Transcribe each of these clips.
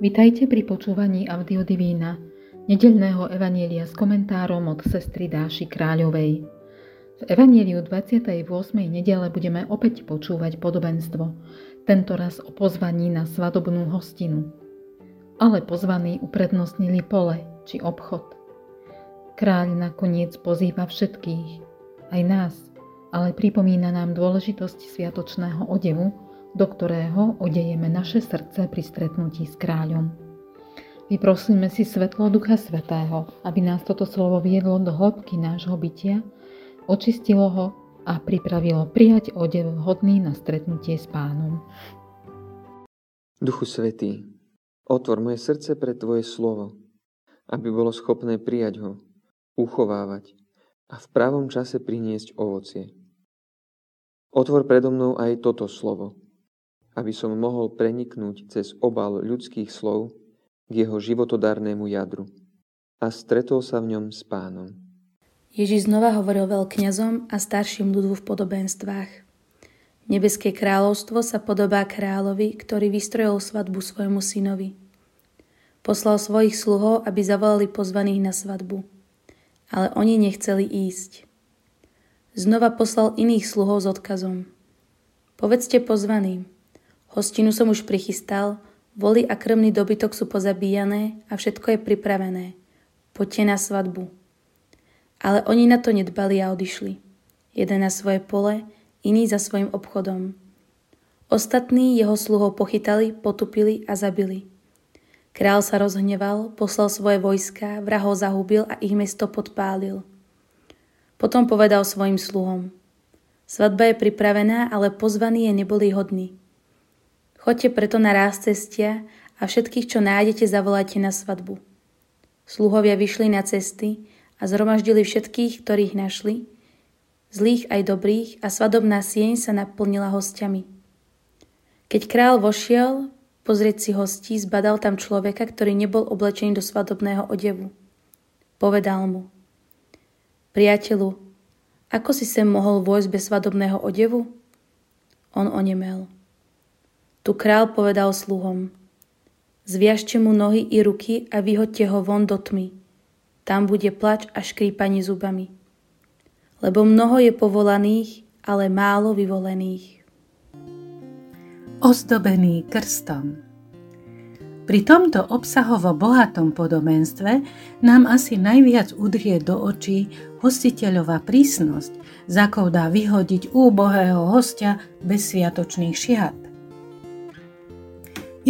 Vitajte pri počúvaní Audio Divína, nedelného evanielia s komentárom od sestry Dáši Kráľovej. V evanieliu 28. nedele budeme opäť počúvať podobenstvo, tentoraz o pozvaní na svadobnú hostinu. Ale pozvaní uprednostnili pole či obchod. Kráľ nakoniec pozýva všetkých, aj nás, ale pripomína nám dôležitosť sviatočného odevu, do ktorého odejeme naše srdce pri stretnutí s kráľom. Vyprosíme si svetlo Ducha Svetého, aby nás toto slovo viedlo do hĺbky nášho bytia, očistilo ho a pripravilo prijať odev vhodný na stretnutie s pánom. Duchu Svetý, otvor moje srdce pre Tvoje slovo, aby bolo schopné prijať ho, uchovávať a v pravom čase priniesť ovocie. Otvor predo mnou aj toto slovo, aby som mohol preniknúť cez obal ľudských slov k jeho životodárnemu jadru a stretol sa v ňom s pánom. Ježiš znova hovoril veľkňazom a starším ľudu v podobenstvách. Nebeské kráľovstvo sa podobá kráľovi, ktorý vystrojil svadbu svojmu synovi. Poslal svojich sluhov, aby zavolali pozvaných na svadbu. Ale oni nechceli ísť. Znova poslal iných sluhov s odkazom. Povedzte pozvaným, Hostinu som už prichystal, voli a krmný dobytok sú pozabíjané a všetko je pripravené. Poďte na svadbu. Ale oni na to nedbali a odišli. Jeden na svoje pole, iný za svojim obchodom. Ostatní jeho sluhov pochytali, potupili a zabili. Král sa rozhneval, poslal svoje vojska, vrahov zahubil a ich mesto podpálil. Potom povedal svojim sluhom. Svadba je pripravená, ale pozvaní je neboli hodní. Choďte preto na ráz cestia a všetkých, čo nájdete, zavolajte na svadbu. Sluhovia vyšli na cesty a zhromaždili všetkých, ktorých našli, zlých aj dobrých, a svadobná sieň sa naplnila hostiami. Keď král vošiel pozrieť si hostí, zbadal tam človeka, ktorý nebol oblečený do svadobného odevu. Povedal mu, priateľu, ako si sem mohol vojsť bez svadobného odevu? On onemel. Tu král povedal sluhom, zviažte mu nohy i ruky a vyhoďte ho von do tmy. Tam bude plač a škrípanie zubami. Lebo mnoho je povolaných, ale málo vyvolených. Ozdobený krstom Pri tomto obsahovo bohatom podobenstve nám asi najviac udrie do očí hostiteľová prísnosť, za dá vyhodiť úbohého hostia bez sviatočných šiat.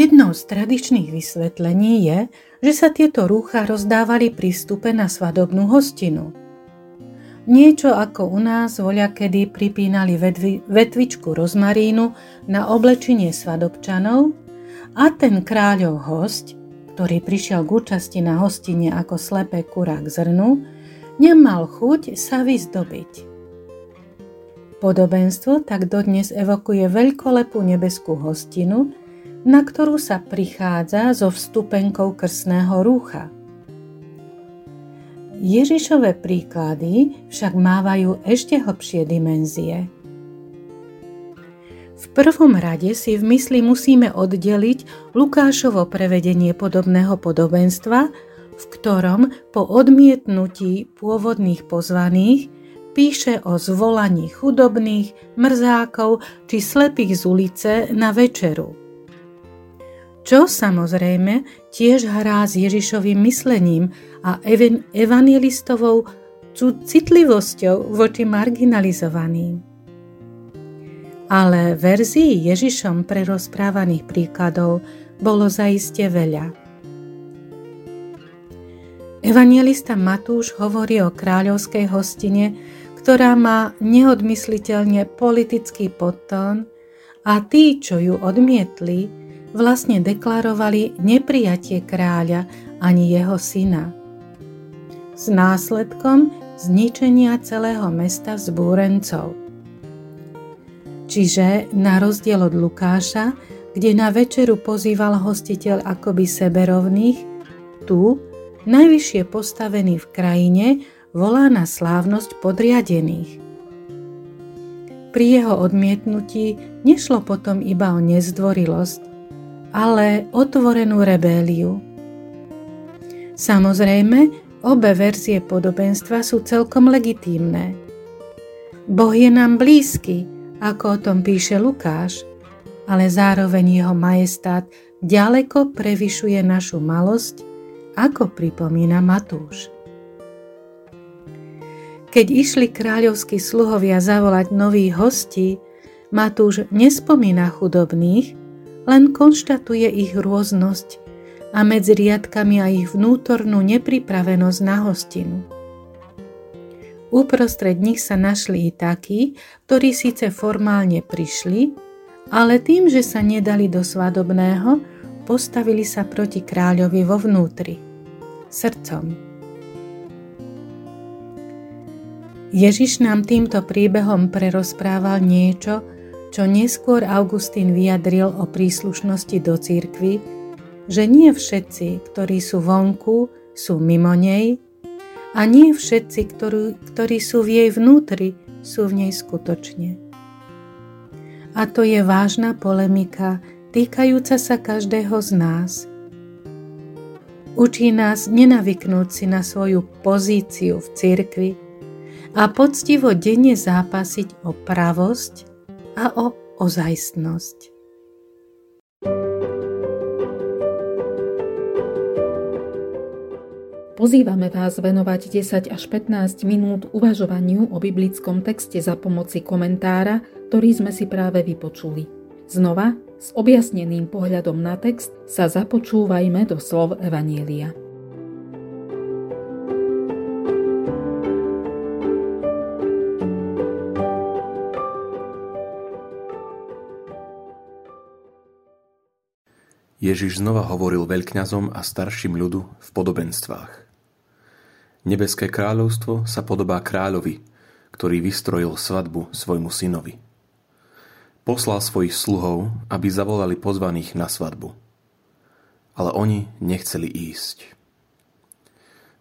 Jednou z tradičných vysvetlení je, že sa tieto rúcha rozdávali pri vstupe na svadobnú hostinu. Niečo ako u nás voľa kedy pripínali vetvi, vetvičku rozmarínu na oblečenie svadobčanov a ten kráľov host, ktorý prišiel k účasti na hostine ako slepé kurá k zrnu, nemal chuť sa vyzdobiť. Podobenstvo tak dodnes evokuje veľkolepú nebeskú hostinu, na ktorú sa prichádza so vstupenkou krsného rúcha. Ježišové príklady však mávajú ešte hlbšie dimenzie. V prvom rade si v mysli musíme oddeliť Lukášovo prevedenie podobného podobenstva, v ktorom po odmietnutí pôvodných pozvaných píše o zvolaní chudobných, mrzákov či slepých z ulice na večeru čo samozrejme tiež hrá s Ježišovým myslením a evangelistovou citlivosťou voči marginalizovaným. Ale verzií Ježišom prerozprávaných príkladov bolo zaiste veľa. Evangelista Matúš hovorí o kráľovskej hostine, ktorá má neodmysliteľne politický podtón a tí, čo ju odmietli, vlastne deklarovali neprijatie kráľa ani jeho syna. S následkom zničenia celého mesta zbúrencov. Čiže na rozdiel od Lukáša, kde na večeru pozýval hostiteľ akoby seberovných, tu, najvyššie postavený v krajine, volá na slávnosť podriadených. Pri jeho odmietnutí nešlo potom iba o nezdvorilosť, ale otvorenú rebéliu. Samozrejme, obe verzie podobenstva sú celkom legitímne. Boh je nám blízky, ako o tom píše Lukáš, ale zároveň jeho majestát ďaleko prevyšuje našu malosť, ako pripomína Matúš. Keď išli kráľovskí sluhovia zavolať nových hostí, Matúš nespomína chudobných, len konštatuje ich rôznosť a medzi riadkami a ich vnútornú nepripravenosť na hostinu. Uprostred nich sa našli i takí, ktorí síce formálne prišli, ale tým, že sa nedali do svadobného, postavili sa proti kráľovi vo vnútri, srdcom. Ježiš nám týmto príbehom prerozprával niečo, čo neskôr Augustín vyjadril o príslušnosti do církvy, že nie všetci, ktorí sú vonku, sú mimo nej a nie všetci, ktorí, ktorí sú v jej vnútri, sú v nej skutočne. A to je vážna polemika týkajúca sa každého z nás. Učí nás nenavyknúť si na svoju pozíciu v cirkvi, a poctivo denne zápasiť o pravosť a o ozajstnosť. Pozývame vás venovať 10 až 15 minút uvažovaniu o biblickom texte za pomoci komentára, ktorý sme si práve vypočuli. Znova, s objasneným pohľadom na text sa započúvajme do slov Evanielia. Ježiš znova hovoril veľkňazom a starším ľudu v podobenstvách. Nebeské kráľovstvo sa podobá kráľovi, ktorý vystrojil svadbu svojmu synovi. Poslal svojich sluhov, aby zavolali pozvaných na svadbu. Ale oni nechceli ísť.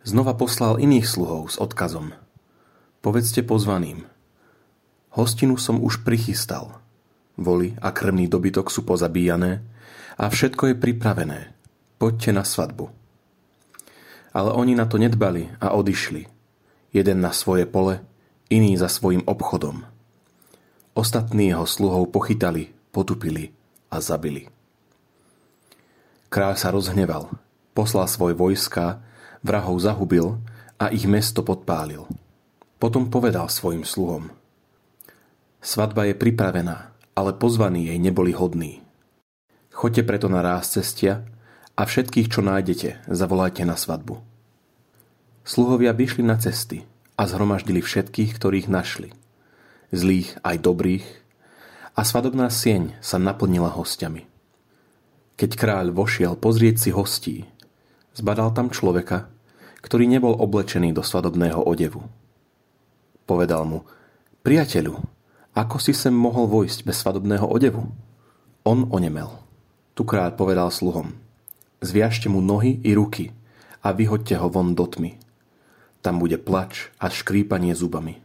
Znova poslal iných sluhov s odkazom. Povedzte pozvaným. Hostinu som už prichystal. Voli a krmný dobytok sú pozabíjané, a všetko je pripravené. Poďte na svadbu. Ale oni na to nedbali a odišli. Jeden na svoje pole, iný za svojim obchodom. Ostatní jeho sluhov pochytali, potupili a zabili. Kráľ sa rozhneval, poslal svoj vojska, vrahov zahubil a ich mesto podpálil. Potom povedal svojim sluhom. Svadba je pripravená, ale pozvaní jej neboli hodní. Choďte preto na ráz cestia a všetkých, čo nájdete, zavolajte na svadbu. Sluhovia vyšli na cesty a zhromaždili všetkých, ktorých našli. Zlých aj dobrých a svadobná sieň sa naplnila hostiami. Keď kráľ vošiel pozrieť si hostí, zbadal tam človeka, ktorý nebol oblečený do svadobného odevu. Povedal mu, priateľu, ako si sem mohol vojsť bez svadobného odevu? On onemel. Tu kráľ povedal sluhom, zviažte mu nohy i ruky a vyhoďte ho von do tmy. Tam bude plač a škrípanie zubami.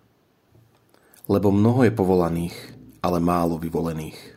Lebo mnoho je povolaných, ale málo vyvolených.